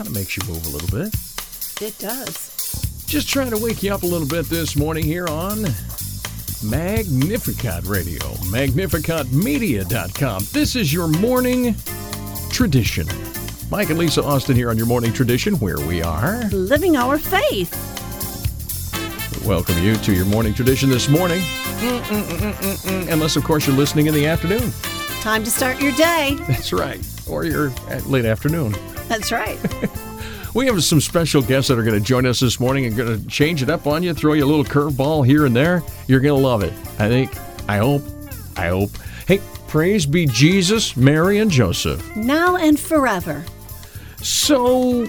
kind of makes you move a little bit. It does. Just trying to wake you up a little bit this morning here on Magnificat Radio, magnificatmedia.com. This is your morning tradition. Mike and Lisa Austin here on your morning tradition, where we are. Living our faith. Welcome you to your morning tradition this morning. Mm-mm-mm-mm-mm. Unless, of course, you're listening in the afternoon. Time to start your day. That's right. Or you're at uh, late afternoon. That's right. We have some special guests that are going to join us this morning and going to change it up on you, throw you a little curveball here and there. You're going to love it. I think, I hope, I hope. Hey, praise be Jesus, Mary, and Joseph. now and forever. So,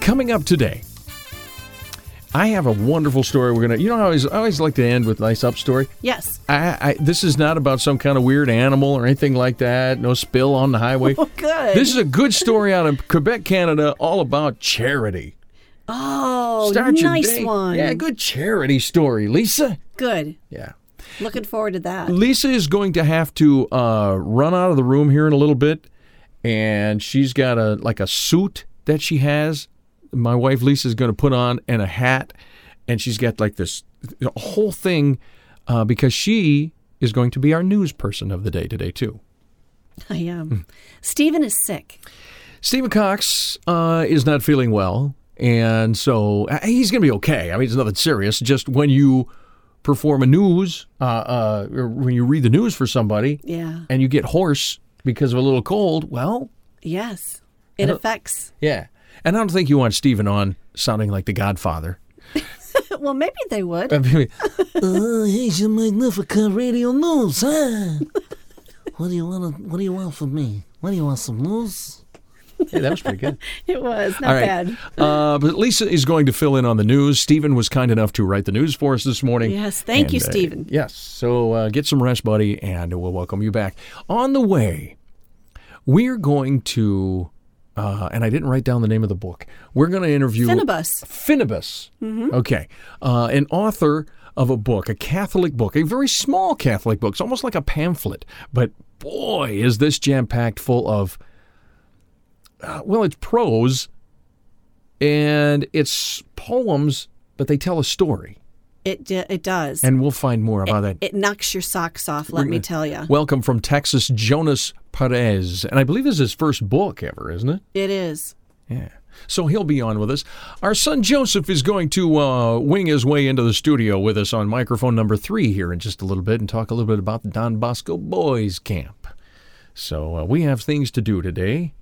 coming up today, I have a wonderful story. We're gonna, you know, I always, I always like to end with a nice up story. Yes. I, I, this is not about some kind of weird animal or anything like that. No spill on the highway. Oh, good. This is a good story out of Quebec, Canada, all about charity. oh, Start nice one. Yeah, good charity story, Lisa. Good. Yeah. Looking forward to that. Lisa is going to have to uh, run out of the room here in a little bit, and she's got a like a suit that she has. My wife Lisa's going to put on and a hat, and she's got like this whole thing uh, because she is going to be our news person of the day today too. I am. Stephen is sick. Stephen Kokx uh, is not feeling well, and so uh, he's going to be okay. I mean, it's nothing serious. Just when you perform a news, uh, uh, or when you read the news for somebody, Yeah. and you get hoarse because of a little cold, well, Yes. It affects. yeah. And I don't think you want Stephen on sounding like the Godfather. well, maybe they would. Uh, here's your Magnificat Radio News, huh? what do you want? To, what do you want from me? What do you want? Some news? hey, that was pretty good. It was not right. bad. Uh, but Lisa is going to fill in on the news. Stephen was kind enough to write the news for us this morning. Yes, thank you, And, uh, Stephen. yes. So uh, get some rest, buddy, and we'll welcome you back. On the way, we're going to, uh, and I didn't write down the name of the book. We're going to interview Finibus. Finibus. Okay. Uh, an author of a book, a Catholic book, a very small Catholic book. It's almost like a pamphlet. But boy, is this jam packed full of, uh, well, it's prose and it's poems, but they tell a story. It d- it does. And we'll find more about that. it knocks your socks off, let me tell you. Welcome from Texas, Jonas Perez. And I believe this is his first book ever, isn't it? It is. Yeah. So he'll be on with us. Our son Joseph is going to uh, wing his way into the studio with us on microphone number three here in just a little bit and talk a little bit about the Don Bosco Boys Camp. So uh, we have things to do today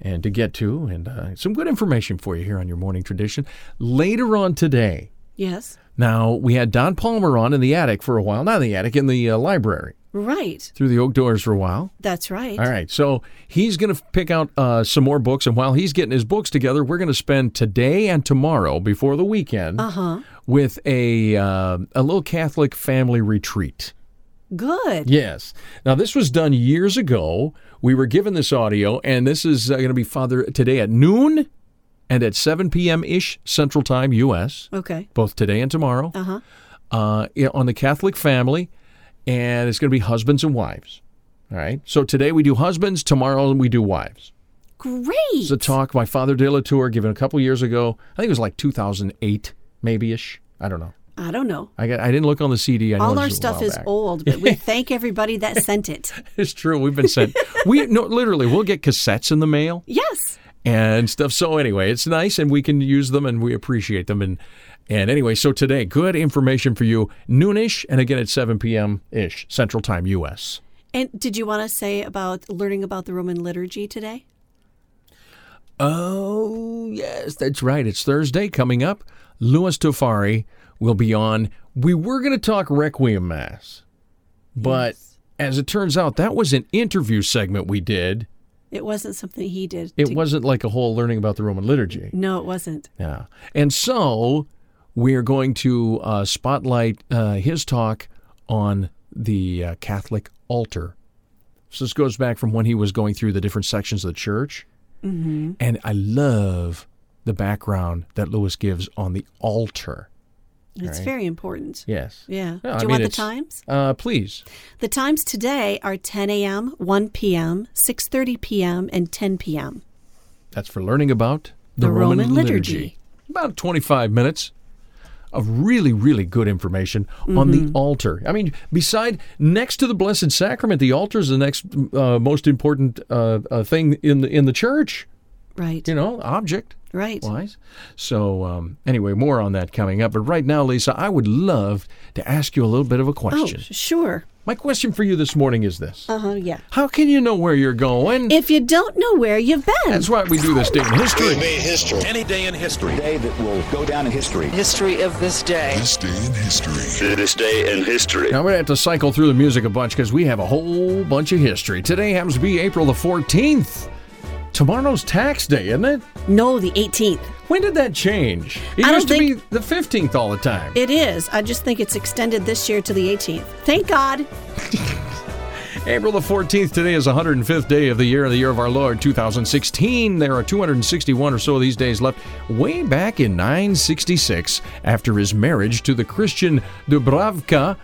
and to get to, and uh, some good information for you here on your morning tradition. Later on today, Yes. now we had Don Palmer on in the attic for a while, not in the attic, in the uh, library Right. through the oak doors for a while. That's right. All right, so he's going to pick out uh, some more books, and while he's getting his books together, we're going to spend today and tomorrow before the weekend Uh-huh. with a uh, a little Catholic family retreat. Good. Yes. Now this was done years ago. We were given this audio, and this is uh, going to be Father today at noon and at 7 p.m. ish Central Time, U.S. Okay. Both today and tomorrow Uh-huh. uh, on the Catholic family, and it's going to be husbands and wives. All right. So today we do husbands. Tomorrow we do wives. Great. It's a talk by Father De La Tour given a couple years ago. I think it was like 2008, maybe ish. I don't know. I don't know. I got, I didn't look on the CD. I All our stuff is back. old, but we thank everybody that sent it. It's true. We've been sent. we no, literally we'll get cassettes in the mail Yes. And stuff. So anyway, it's nice and we can use them and we appreciate them. And and anyway, so today, good information for you, noonish, and again at 7 p.m. ish Central Time, U.S. And did you want to say about learning about the Roman liturgy today? Oh, yes, that's right. It's Thursday coming up. Louis Tofari will be on. We were going to talk Requiem Mass, but as it turns out, that was an interview segment we did. It wasn't something he did. It to- wasn't like a whole learning about the Roman liturgy. No, it wasn't. Yeah. And so we're going to uh, spotlight uh, his talk on the uh, Catholic altar. So this goes back from when he was going through the different sections of the church. Mm-hmm. And I love the background that Louis gives on the altar. It's Right. very important. Yes. Yeah. I Do you mean, want the times? Uh, please. The times today are 10 a.m., 1 p.m., 6:30 p.m., and 10 p.m. That's for learning about The Roman liturgy. About 25 minutes of really, really good information on the altar. I mean, beside, next to the Blessed Sacrament, the altar is the next uh, most important uh, uh, thing in the, in the church, Right. you know, object Right. wise. So, um, anyway, more on that coming up. But right now, Lisa, I would love to ask you a little bit of a question. Oh, question. sure. My question for you this morning is this Uh huh. Yeah. How can you know where you're going? If you don't know where you've been, That's why we do this day in history. made history. Any day in history. Day that will go down in history. history of this day. This day in history. This day in history. Now we're gonna have to cycle through the music a bunch because we have a whole bunch of history. Today happens to be April the 14th. Tomorrow's tax day, isn't it? no, the 18th. When did that change? It I used to be the 15th all the time. It is. I just think it's extended this year to the 18th. Thank God. April the 14th today is the 105th day of the year, the year of our Lord 2016. There are 261 or so of these days left. Way back in 966, after his marriage to the Christian Dubravka,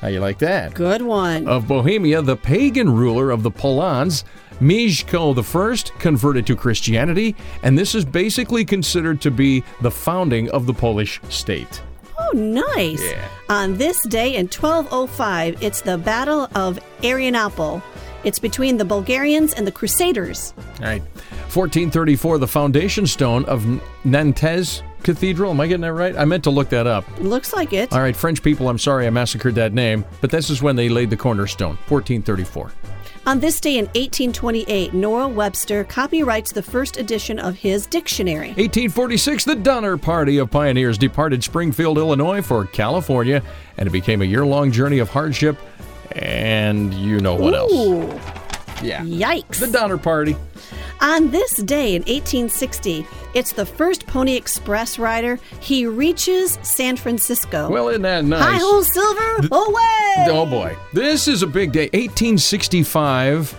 how you like that? Good one. of Bohemia, the pagan ruler of the Polans, Mieszko I, converted to Christianity, and this is basically considered to be the founding of the Polish state. Oh, nice. Yeah. On this day in 1205, it's the Battle of Adrianople. It's between the Bulgarians and the Crusaders. All right. 1434, the foundation stone of Nantes Cathedral. Am I getting that right? I meant to look that up. Looks like it. All right, French people, I'm sorry I massacred that name, but this is when they laid the cornerstone, 1434. On this day in 1828, Noah Webster copyrights the first edition of his dictionary. 1846, the Donner Party of Pioneers departed Springfield, Illinois for California, and it became a year long journey of hardship. And you know what else? Yeah. yikes. The Donner Party. On this day in 1860, it's the first Pony Express rider. He reaches San Francisco. Well, isn't that nice? Hi ho, Silver! Away! Oh, oh boy. This is a big day. 1865.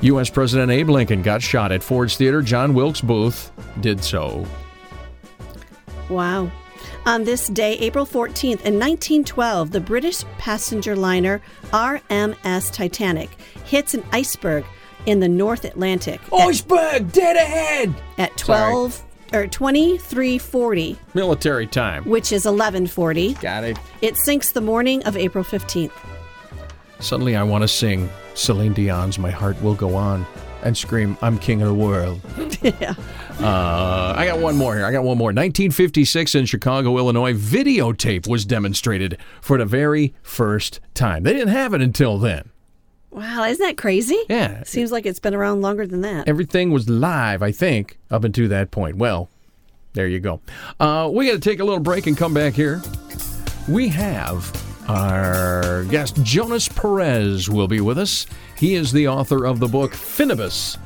U.S. President Abe Lincoln got shot at Ford's Theater. John Wilkes Booth did so. Wow. On this day, April 14th, in 1912, the British passenger liner RMS Titanic hits an iceberg in the North Atlantic at, Iceberg, dead ahead! at 12 or 2340, Military time. which is 1140. Got it. It sinks the morning of April 15th. Suddenly, I want to sing Celine Dion's My Heart Will Go On and scream, I'm king of the world. yeah. Uh, I got one more here. I got one more. 1956 in Chicago, Illinois, videotape was demonstrated for the very first time. They didn't have it until then. Wow, isn't that crazy? Yeah. Seems like it's been around longer than that. Everything was live, I think, up until that point. Well, there you go. Uh, we got to take a little break and come back here. We have our guest, Jonas Perez, will be with us. He is the author of the book Finibus.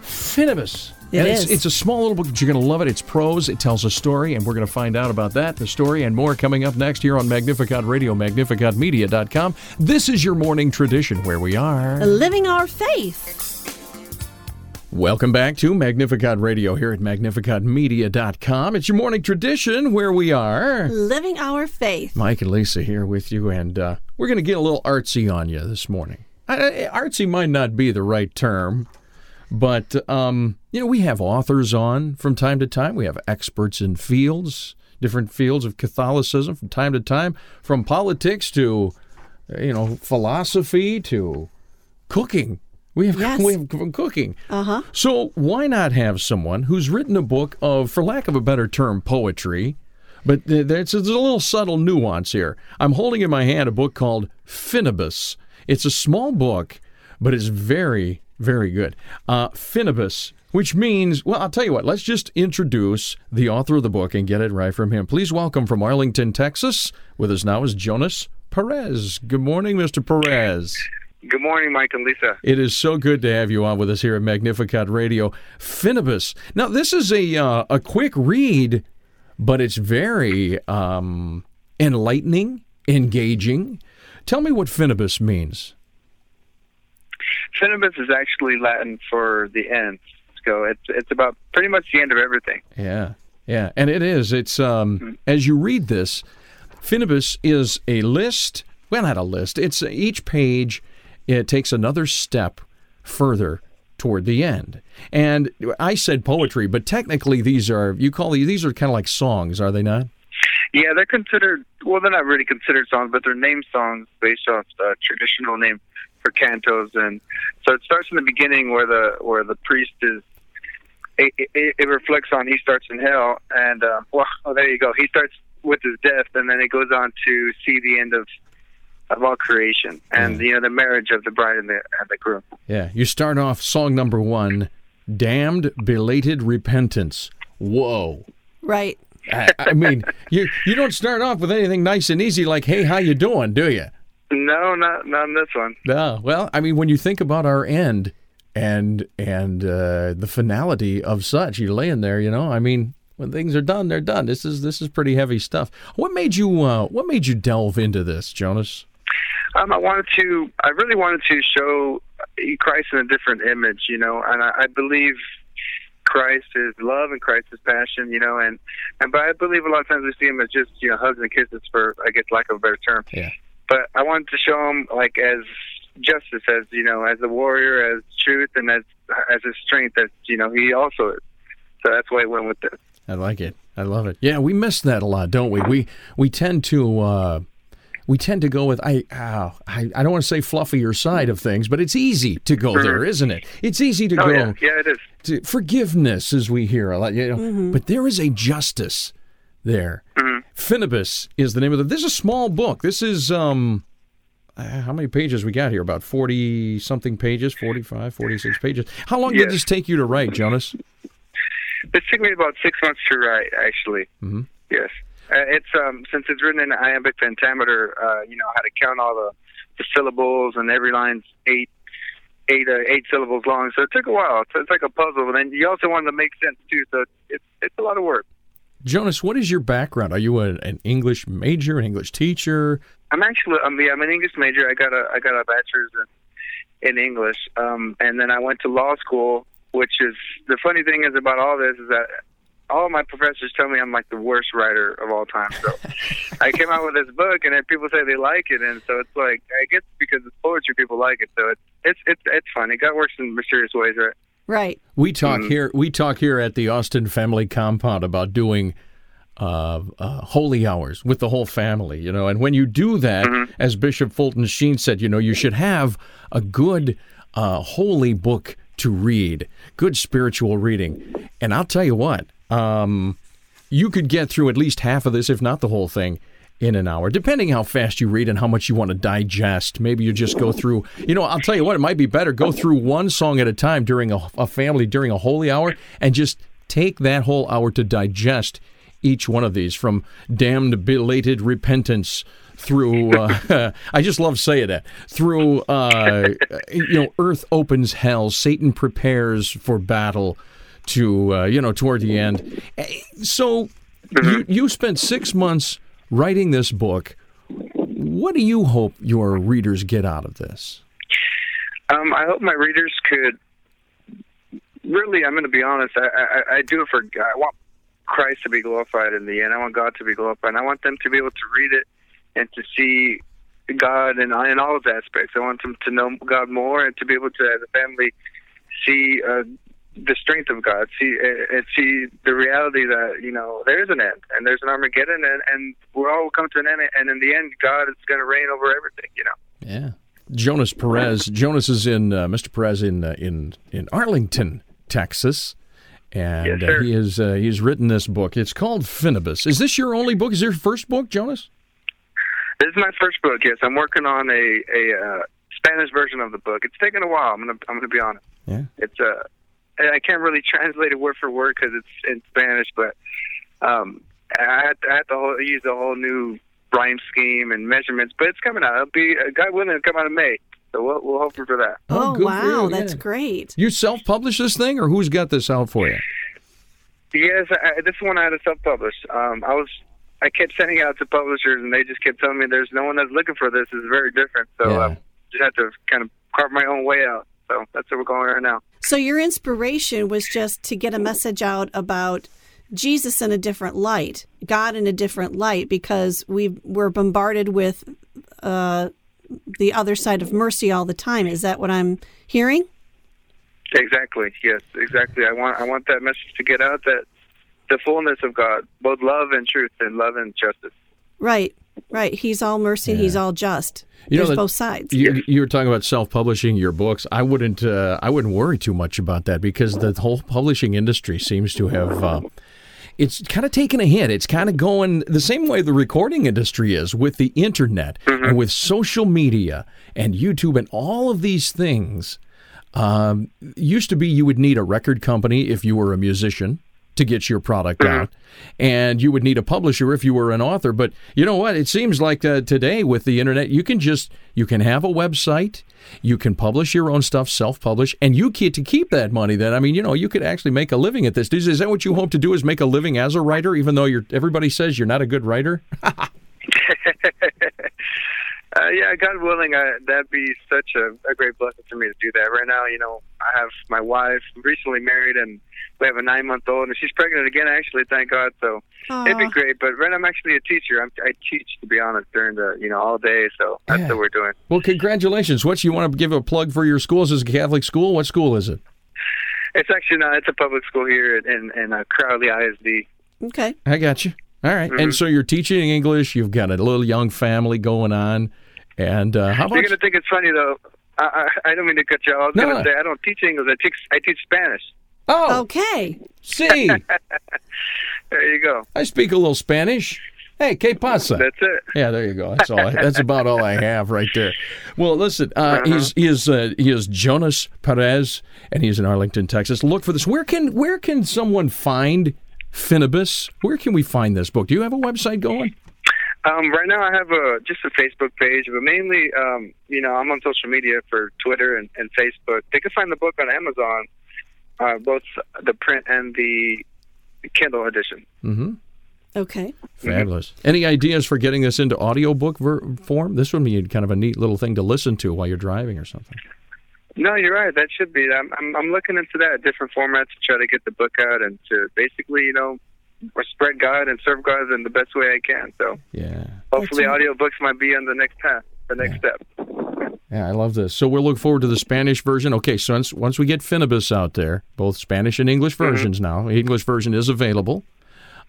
Finibus. It it's, it's a small little book, but you're going to love it. It's prose, it tells a story, and we're going to find out about that, the story, and more coming up next here on Magnificat Radio, magnificatmedia.com. This is your morning tradition where we are. Living our faith. Welcome back to Magnificat Radio here at magnificatmedia.com. It's your morning tradition where we are. Living our faith. Mike and Lisa here with you, and uh, we're going to get a little artsy on you this morning. I- artsy might not be the right term, but um, you know we have authors on from time to time. We have experts in fields, different fields of Catholicism from time to time, from politics to you know philosophy to cooking. We have Yes. we have cooking. Uh huh. So why not have someone who's written a book of, for lack of a better term, poetry? But th- there's, there's a little subtle nuance here. I'm holding in my hand a book called Finibus. It's a small book, but it's very, very good. Uh, Finibus, which means, well, I'll tell you what, let's just introduce the author of the book and get it right from him. Please welcome from Arlington, Texas. With us now is Jonas Perez. Good morning, Mr. Perez. Good morning, Mike and Lisa. It is so good to have you on with us here at Magnificat Radio. Finibus. Now, this is a uh, a quick read, but it's very um, enlightening, engaging. Tell me what Finibus means. Finibus is actually Latin for the end. So it's it's about pretty much the end of everything. Yeah, yeah, and it is. It's um, as you read this, Finibus is a list. Well, not a list. It's each page. It takes another step further toward the end. And I said poetry, but technically these are you call these these are kind of like songs, are they not? Yeah, they're considered. Well, they're not really considered songs, but they're name songs based off the traditional name for cantos. And so it starts in the beginning where the where the priest is. It, it, it reflects on he starts in hell, and uh, well, oh, there you go. He starts with his death, and then it goes on to see the end of of all creation, and you know the marriage of the bride and the and the groom. Yeah. You start off song number one, "Damned Belated Repentance." Whoa. Right. I, I mean, you you don't start off with anything nice and easy like, "Hey, how you doing?" Do you? No, not not in this one. No. Well, I mean, when you think about our end and and uh, the finality of such, you're laying there, you know. I mean, when things are done, they're done. This is this is pretty heavy stuff. What made you uh, What made you delve into this, Jonas? Um, I wanted to. I really wanted to show Christ in a different image, you know, and I, I believe Christ is love and Christ is passion, you know, and and but I believe a lot of times we see him as just you know hugs and kisses for I guess lack of a better term. Yeah. But I wanted to show him like as justice, as you know, as a warrior, as truth, and as as his strength, as you know, he also is. So that's why I went with this. I like it. I love it. Yeah, we miss that a lot, don't we? We we tend to uh, we tend to go with I, oh, I I don't want to say fluffier side of things, but it's easy to go there, isn't it? It's easy to Oh go yeah, yeah, it is. to forgiveness, as we hear a lot. You know, but there is a justice there. Finibus is the name of the. This is a small book. This is um. uh, How many pages we got here? About 40 something pages, 45, 46 pages. How long did this take you to write, Jonas? It took me about six months to write, actually. Mm-hmm. Yes, it's um since it's written in iambic pentameter. Uh, you know how to count all the, the syllables, and every line's eight, eight, uh, eight syllables long. So it took a while. It's, it's like a puzzle, and then you also want to make sense too. So it's it's a lot of work. Jonas, what is your background? Are you a, an English major, an English teacher? I'm actually I'm, yeah, I'm an English major. I got a I got a bachelor's in, in English, um, and then I went to law school. Which is the funny thing is about all this is that all my professors tell me I'm like the worst writer of all time. So I came out with this book, and then people say they like it, and so it's like I guess because it's poetry, people like it. So it's it's it's it's fun. It got worse in mysterious ways, right? Right. We talk here. We talk here at the Austin Family Compound about doing uh, uh, holy hours with the whole family. You know, and when you do that, as Bishop Fulton Sheen said, you know, you should have a good uh, holy book to read, good spiritual reading. And I'll tell you what, um, you could get through at least half of this, if not the whole thing. In an hour, depending how fast you read and how much you want to digest. Maybe you just go through, you know, I'll tell you what, it might be better. Go through one song at a time during a, a family, during a holy hour, and just take that whole hour to digest each one of these from damned belated repentance through uh, i just love saying that through uh, you know earth opens hell satan prepares for battle to uh, you know toward the end Eh, so you, you spent six months writing this book what do you hope your readers get out of this Um, I hope my readers could really. I'm going to be honest. I, I I do it for. I want Christ to be glorified in the end. I want God to be glorified. And I want them to be able to read it and to see God in in all its aspects. I want them to know God more and to be able to, as a family, see uh, the strength of God, see and see the reality that you know there is an end and there's an Armageddon and, and we're all come to an end. And in the end, God is going to reign over everything. You know. Yeah. Jonas Perez. Jonas is in uh, Mr. Perez in uh, in in Arlington, Texas, and Yes, uh, he has uh, he's written this book. It's called Finibus. Is this your only book? Is this your first book, Jonas? This is my first book. Yes, I'm working on a a uh, Spanish version of the book. It's taken a while. I'm gonna I'm gonna be honest. Yeah. It's uh, I can't really translate it word for word because it's in Spanish, but um, I had, I had to whole, use a whole new rhyme scheme and measurements. But it's coming out. It'll be uh, God willing, it'll come out in May. So we'll we'll hope for that. Oh, good for wow. That's yeah. great. You self-published this thing, or who's got this out for you? Yes, I, this one I had to self-publish. Um, I was I kept sending it out to publishers, and they just kept telling me there's no one that's looking for this. It's very different. So Yeah. um, just had to kind of carve my own way out. So that's where we're going right now. So your inspiration was just to get a message out about Jesus in a different light, God in a different light, because we we're bombarded with uh, the other side of mercy all the time. Is that what I'm hearing? Exactly. Yes. Exactly. I want I want that message to get out that the fullness of God, both love and truth, and love and justice. Right, right. He's all mercy. He's all just. You know There's that- both sides. You, you were talking about self-publishing your books. I wouldn't. Uh, I wouldn't worry too much about that because the whole publishing industry seems to have. Uh, it's kind of taken a hit. It's kind of going the same way the recording industry is with the internet and with social media and YouTube and all of these things. Um, used to be you would need a record company if you were a musician to get your product out, and you would need a publisher if you were an author. But you know what? It seems like uh, today with the internet, you can just you can have a website, you can publish your own stuff, self-publish, and you get to keep that money. Then I mean, you know, you could actually make a living at this. Is is that what you hope to do? Is make a living as a writer, even though you're everybody says you're not a good writer? Uh, yeah, God willing, uh, that'd be such a, a great blessing for me to do that. Right now, you know, I have my wife, recently married, and we have a nine month old, and she's pregnant again, actually, thank God. So it'd be great. But right now, I'm actually a teacher. I'm, I teach, to be honest, during the, you know, all day. So that's Yeah. what we're doing. Well, congratulations. What you want to give a plug for your school? Is this a Catholic school? What school is it? It's actually not, it's a public school here in, in uh, Crowley ISD. Okay. I got you. All right. And so you're teaching English. You've got a little young family going on. And uh, how You're going to think it's funny, though. I, I, I don't mean to cut you off. I was No, going no. to say, I don't teach English. I teach, I teach Spanish. Oh, Okay. see, There you go. I speak a little Spanish. Hey, ¿qué pasa? That's it. Yeah, there you go. That's all. I, that's about all I have right there. Well, listen, uh, he's he is uh, he is Jonas Perez, and he's in Arlington, Texas. Look for this. Where can where can someone find Finibus? Where can we find this book? Do you have a website going? Um, right now, I have a just a Facebook page, but mainly, um, you know, I'm on social media for Twitter and, and Facebook. They can find the book on Amazon, uh, both the print and the Kindle edition. Okay. Fabulous. Any ideas for getting this into audiobook ver- form? This would be kind of a neat little thing to listen to while you're driving or something. No, you're right. That should be. I'm, I'm, I'm looking into that different formats to try to get the book out and to basically, you know, spread God and serve God in the best way I can. So Yeah. hopefully, That's audiobooks might be on the next path, the next step. Yeah, I love this. So we'll look forward to the Spanish version. Okay, so once, once we get Finibus out there, both Spanish and English mm-hmm. versions now. the English version is available.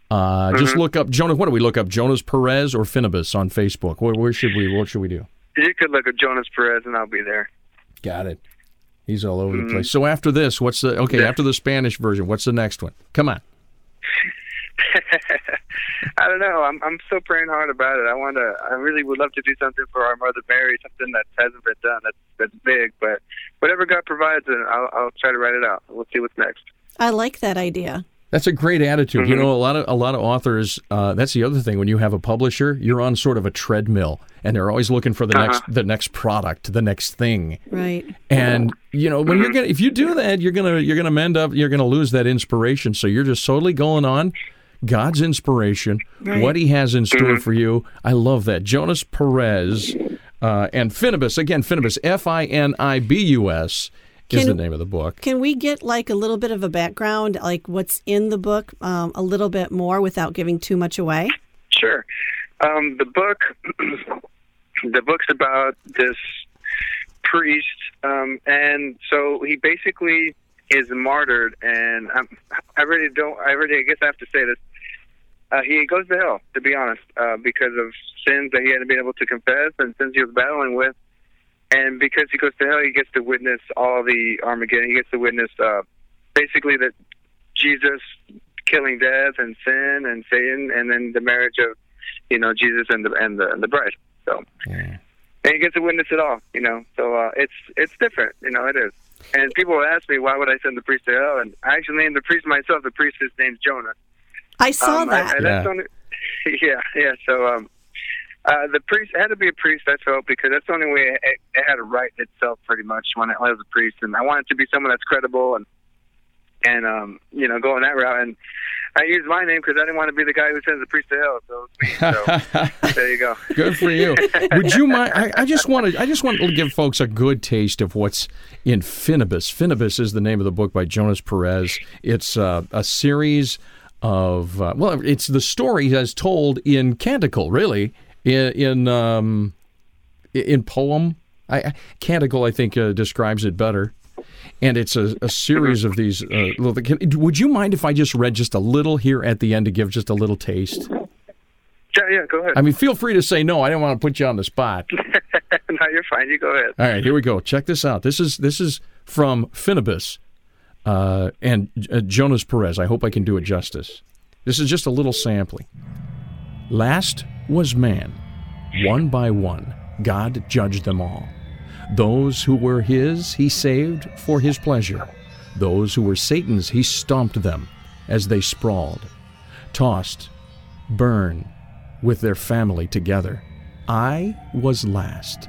Uh, Just mm-hmm. look up Jonas. What do we look up? Jonas Perez or Finibus on Facebook? Where, where should we? What should we do? You could look at Jonas Perez, and I'll be there. Got it. He's all over the mm-hmm. place. So after this, what's the okay? After the Spanish version, what's the next one? Come on. I don't know. I'm I'm still praying hard about it. I want to. I really would love to do something for our mother Mary, something that hasn't been done. That's that's big, but whatever God provides, and I'll I'll try to write it out. We'll see what's next. I like that idea. That's a great attitude. You mm-hmm. know, a lot of a lot of authors. Uh, that's the other thing. When you have a publisher, you're on sort of a treadmill, and they're always looking for the next uh-huh. the next product, the next thing. Right. And you know, when you're mm-hmm. gonna if you do that, you're gonna you're gonna end up you're gonna lose that inspiration. So you're just totally going on God's inspiration, what He has in store for you. I love that. Jonas Perez uh, and Finibus again. Finibus, F I N I B U S, is Can- the name of the book. Can we get like a little bit of a background, like what's in the book, um, a little bit more without giving too much away? Sure. Um, the book, the book's about this priest, um, and so he basically is martyred, and I'm, I really don't. I really, I guess, I have to say this. Uh, he goes to hell, to be honest, uh, because of sins that he hadn't been able to confess and sins he was battling with. And because he goes to hell, he gets to witness all the Armageddon. He gets to witness uh, basically that Jesus killing death and sin and Satan, and then the marriage of you know Jesus and the and the and the bride. So Yeah. and he gets to witness it all. You know, so uh, it's it's different. You know, it is. And people ask me why would I send the priest to hell, and I actually named the priest myself. The priest his name's Jonah. I saw Um, that. I- that's Yeah. only, yeah, yeah. So um, uh, the priest had to be a priest. I felt because that's the only way it, it had to write itself pretty much when I was a priest, and I wanted to be someone that's credible and and um, you know go in that route. And I used my name because I didn't want to be the guy who sends the priest to hell. So, so there you go. Good for you. Would you mind? I, I just want to. I just want to give folks a good taste of what's in Finibus. Finibus is the name of the book by Jonas Perez. It's uh, a series of uh, well, it's the story as told in canticle, really, in in um, in poem. I, I- canticle, I think, uh, describes it better. and it's a, a series of these. Uh, little, can, would you mind if I just read just a little here at the end to give just a little taste? Yeah, yeah, go ahead. I mean, feel free to say no. I didn't want to put you on the spot. no, you're fine. You go ahead. All right, here we go. Check this out. This is this is from Finibus uh, and uh, Jonas Perez. I hope I can do it justice. This is just a little sampling. Last was man. One by one, God judged them all. Those who were his, he saved for his pleasure. Those who were Satan's, he stomped them as they sprawled, tossed, burned with their family together. I was last.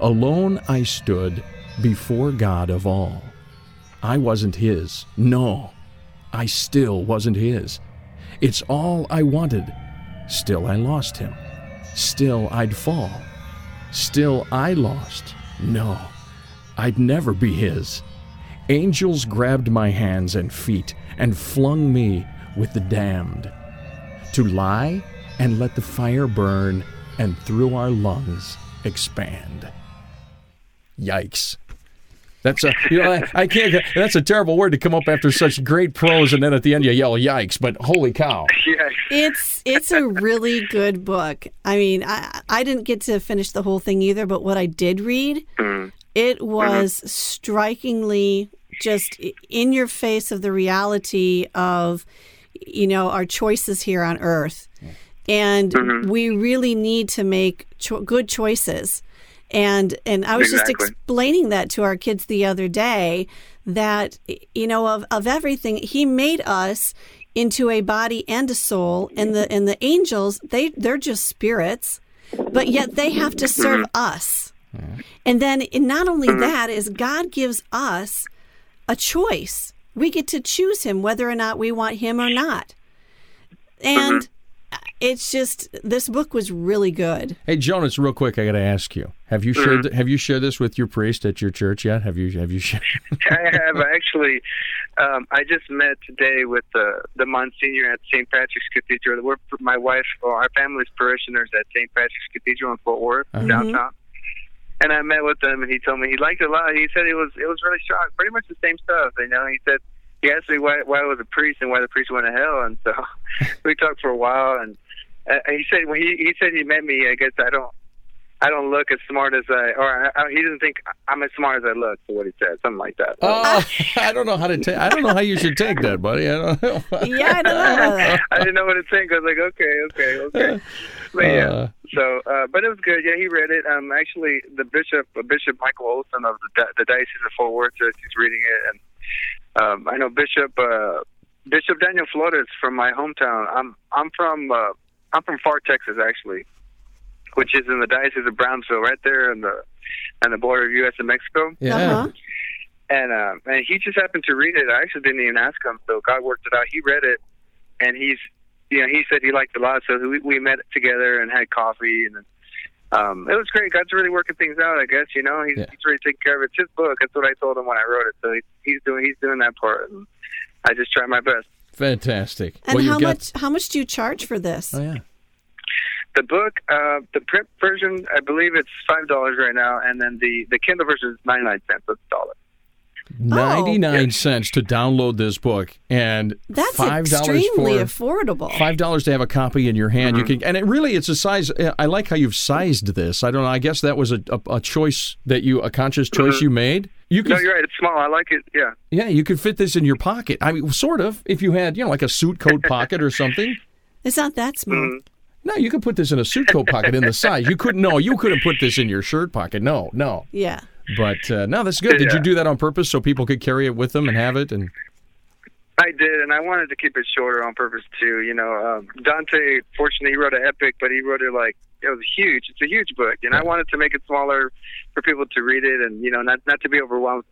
Alone I stood before God of all. I wasn't his. No, I still wasn't his. It's all I wanted. Still I lost him. Still I'd fall. Still I lost. No, I'd never be his. Angels grabbed my hands and feet and flung me with the damned. To lie and let the fire burn and through our lungs expand. Yikes. That's a you know I, I can't that's a terrible word to come up after such great prose and then at the end you yell yikes but holy cow Yeah. It's it's a really good book. I mean, I I didn't get to finish the whole thing either, but what I did read, mm-hmm. it was mm-hmm. strikingly just in your face of the reality of you know our choices here on earth. And mm-hmm. we really need to make cho- good choices. And and I was just explaining that to our kids the other day that you know of of everything he made us into a body and a soul. And the and the angels they they're just spirits but yet they have to mm-hmm. serve us. And then and not only mm-hmm. that is god gives us a choice. We get to choose him whether or not we want him or not. And mm-hmm. It's just this book was really good hey Jonas real quick I got to ask you have you shared have you shared this with your priest at your church yet have you have you shared I have actually. Um, I just met today with the the Monsignor at St. Patrick's Cathedral. We're my wife, or our family's parishioners at St. Patrick's Cathedral in Fort Worth, downtown. And I met with him, and he told me he liked it a lot. He said it was it was really strong, pretty much the same stuff. You know, he said he asked me why why I was a priest and why the priest went to hell, and so we talked for a while. And uh, he said when he he said he met me, I guess I don't I don't look as smart as I, or I, I, he doesn't think I'm as smart as I look. For what he said, something like that. oh I don't know how to take I don't know how you should take that buddy I don't know yeah i don't know I didn't know what to think. I was like, okay, okay, okay. But yeah, Uh. so uh, but it was good. Yeah, he read it. Um, actually, the bishop, uh, Bishop Michael Olson of the, the Diocese of Fort Worth, uh, he's reading it, and um, I know Bishop uh, Bishop Daniel Flores from my hometown. I'm I'm from uh, I'm from Pharr, Texas, actually, which is in the Diocese of Brownsville, right there in the on the border of U.S. and Mexico. yeah Uh-huh. And uh, and he just happened to read it. I actually didn't even ask him, so God worked it out. He read it, and he's, you know, he said he liked it a lot. So we, we met together and had coffee, and then, um, it was great. God's really working things out. I guess you know he's, Yeah. he's really taking care of it. It's his book. That's what I told him when I wrote it. So he, he's doing he's doing that part. And I just try my best. fantastic and well, you've how got- much how much do you charge for this oh yeah The book, uh, the print version, I believe it's five dollars right now, and then the the Kindle version is ninety nine cents. That's a dollar. 99 cents to download this book and that's $5 extremely for affordable five dollars to have a copy in your hand. You can, and it really, it's a size. I like how you've sized this. I don't know. I guess that was a, a, a choice that you, a conscious choice you made. You No, you're right. It's small. I like it. Yeah. yeah, you could fit this in your pocket. I mean, sort of. If you had, you know, like a suit coat pocket or something. it's not that small Mm-hmm. No, you could put this in a suit coat pocket in the size. You couldn't. No, you couldn't put this in your shirt pocket. No, no. yeah But uh, no, that's good. Did you do that on purpose so people could carry it with them and have it? And I did, and I wanted to keep it shorter on purpose too. You know, um, Dante, fortunately, he wrote an epic, but he wrote it like it was huge. It's a huge book, and I wanted to make it smaller for people to read it, and you know, not not to be overwhelmed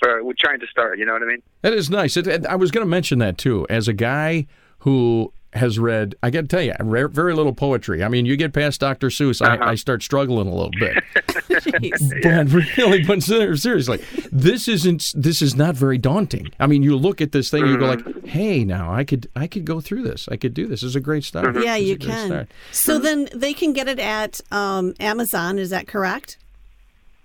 for with trying to start. You know what I mean? That is nice. It, it- I was going to mention that too. As a guy who has read, I got to tell you, I very little poetry. I mean, you get past Dr. Seuss, Uh-huh. I, I start struggling a little bit. But really, but seriously, this isn't. This is not very daunting. I mean, you look at this thing, you go Mm-hmm. like, "Hey, now I could, I could go through this. I could do this. This is a great start. Mm-hmm. yeah you can start. so then they can get it at um, amazon is that correct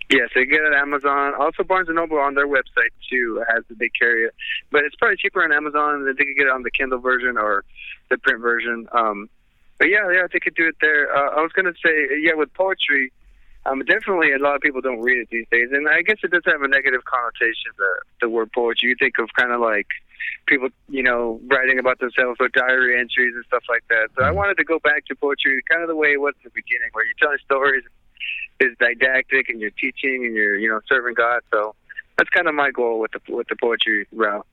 Yes, they get it at Amazon. Also, Barnes and Noble on their website too has the they carry it, but it's probably cheaper on Amazon. than They could get it on the Kindle version or the print version. Um, but yeah, yeah, they could do it there. Uh, I was gonna say, yeah, with poetry, um, definitely a lot of people don't read it these days, and I guess it does have a negative connotation. The the word poetry, you think of kind of like people, you know, writing about themselves or diary entries and stuff like that. So I wanted to go back to poetry, kind of the way it was in the beginning, where you're telling stories, is didactic, and you're teaching, and you're, you know, serving God. So that's kind of my goal with the with the poetry route.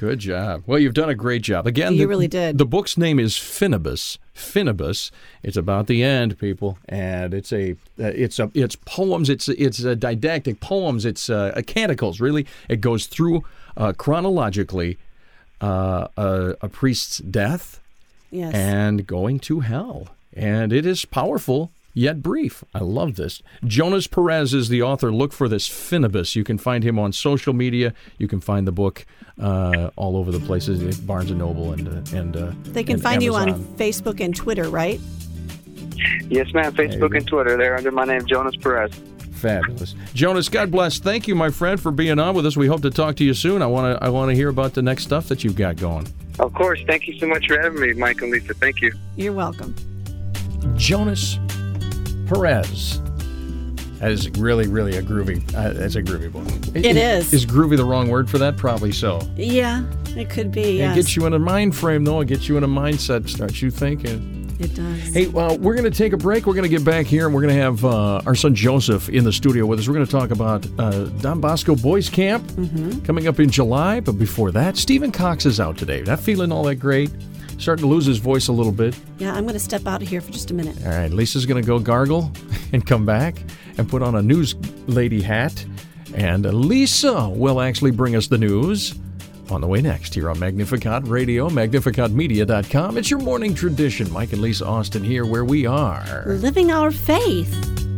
Good job. Well, you've done a great job. Again, You the, really did. The book's name is Finibus. Finibus. It's about the end, people, and it's a uh, it's a it's poems. It's it's a didactic poems. It's uh, canticles. Really, it goes through uh, chronologically uh, a, a priest's death Yes. and going to hell, and it is powerful. Yet brief. I love this. Jonas Perez is the author. Look for this Finibus. You can find him on social media. You can find the book uh, all over the places, Barnes and Noble and uh, and uh, they can and find you on Facebook and Twitter, right? Yes, ma'am. Facebook and Twitter. They're under my name, Jonas Perez. Fabulous, Jonas. God bless. Thank you, my friend, for being on with us. We hope to talk to you soon. I want to I want to hear about the next stuff that you've got going. Of course. Thank you so much for having me, Mike and Lisa. Thank you. You're welcome. Jonas Perez. That is really, really a groovy. Uh, that's a groovy book. It is. Is groovy the wrong word for that? Probably so. Yeah, it could be. It Yes. gets you in a mind frame, though. It gets you in a mindset, starts you thinking. It does. Hey, uh, we're going to take a break. We're going to get back here, and we're going to have uh, our son Joseph in the studio with us. We're going to talk about uh, Don Bosco Boys Camp coming up in July. But before that, Stephen Kokx is out today. Not feeling all that great. Starting to lose his voice a little bit. Yeah, I'm going to step out of here for just a minute. All right, Lisa's going to go gargle and come back and put on a news lady hat. And Lisa will actually bring us the news on the way next here on Magnificat Radio, magnificatmedia.com. It's your morning tradition. Mike and Lisa Austin here where we are. Living our faith.